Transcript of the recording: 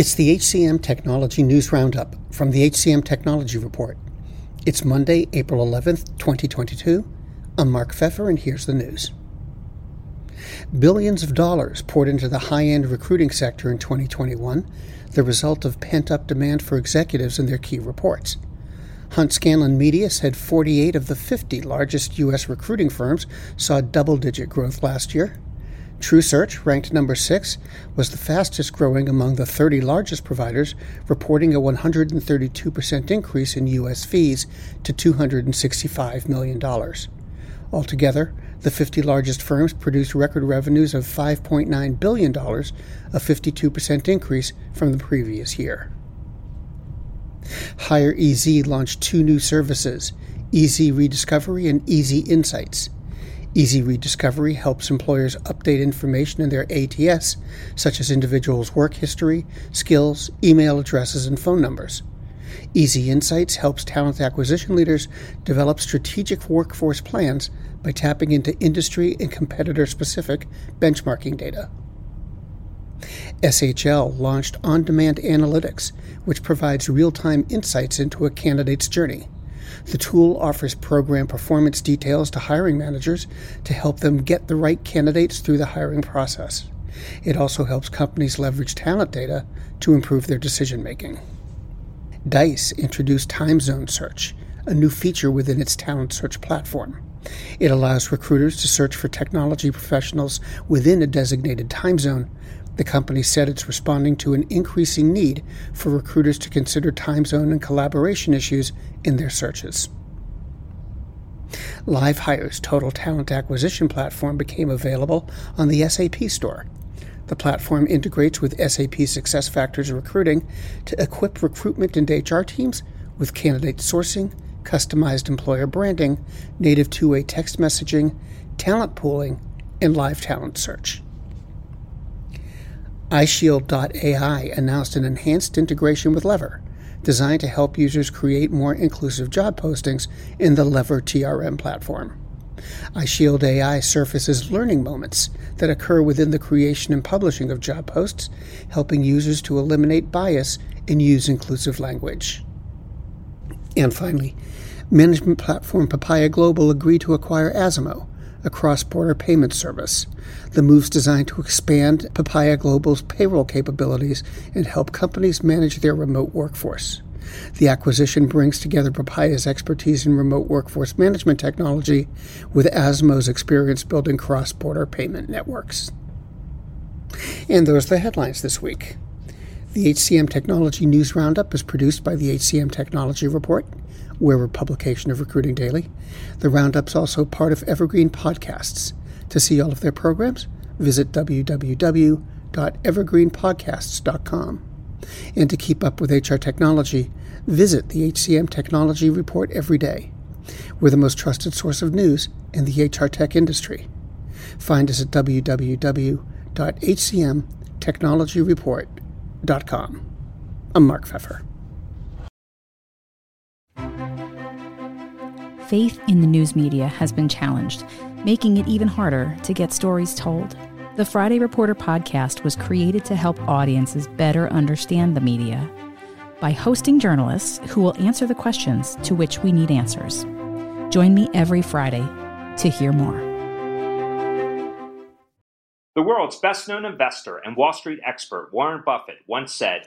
It's the HCM Technology News Roundup from the HCM Technology Report. It's Monday, April 11th, 2022. I'm Mark Feffer, and here's the news. Billions of dollars poured into the high end recruiting sector in 2021, the result of pent up demand for executives in their key reports. Hunt Scanlon Media said 48 of the 50 largest U.S. recruiting firms saw double digit growth last year. TrueSearch, ranked number six, was the fastest growing among the 30 largest providers, reporting a 132% increase in U.S. fees to $265 million. Altogether, the 50 largest firms produced record revenues of $5.9 billion, a 52% increase from the previous year. Hire EZ launched two new services EZ Rediscovery and EZ Insights. EZ Rediscovery helps employers update information in their ATS, such as individuals' work history, skills, email addresses, and phone numbers. EZ Insights helps talent acquisition leaders develop strategic workforce plans by tapping into industry and competitor specific benchmarking data. SHL launched On Demand Analytics, which provides real time insights into a candidate's journey. The tool offers program performance details to hiring managers to help them get the right candidates through the hiring process. It also helps companies leverage talent data to improve their decision making. Dice introduced Time Zone Search, a new feature within its talent search platform. It allows recruiters to search for technology professionals within a designated time zone the company said it's responding to an increasing need for recruiters to consider time zone and collaboration issues in their searches. LiveHire's total talent acquisition platform became available on the SAP store. The platform integrates with SAP SuccessFactors Recruiting to equip recruitment and HR teams with candidate sourcing, customized employer branding, native two way text messaging, talent pooling, and live talent search iShield.ai announced an enhanced integration with Lever, designed to help users create more inclusive job postings in the Lever TRM platform. iShield AI surfaces learning moments that occur within the creation and publishing of job posts, helping users to eliminate bias and use inclusive language. And finally, management platform Papaya Global agreed to acquire Azimo, a cross border payment service. The move's designed to expand Papaya Global's payroll capabilities and help companies manage their remote workforce. The acquisition brings together Papaya's expertise in remote workforce management technology with Azimo's experience building cross border payment networks. And those are the headlines this week. The HCM Technology News Roundup is produced by the HCM Technology Report. We're publication of Recruiting Daily. The Roundup's also part of Evergreen Podcasts. To see all of their programs, visit www.evergreenpodcasts.com. And to keep up with HR technology, visit the HCM Technology Report every day. We're the most trusted source of news in the HR tech industry. Find us at www.hcmtechnologyreport.com. I'm Mark Feffer. Faith in the news media has been challenged, making it even harder to get stories told. The Friday Reporter podcast was created to help audiences better understand the media by hosting journalists who will answer the questions to which we need answers. Join me every Friday to hear more. The world's best known investor and Wall Street expert, Warren Buffett, once said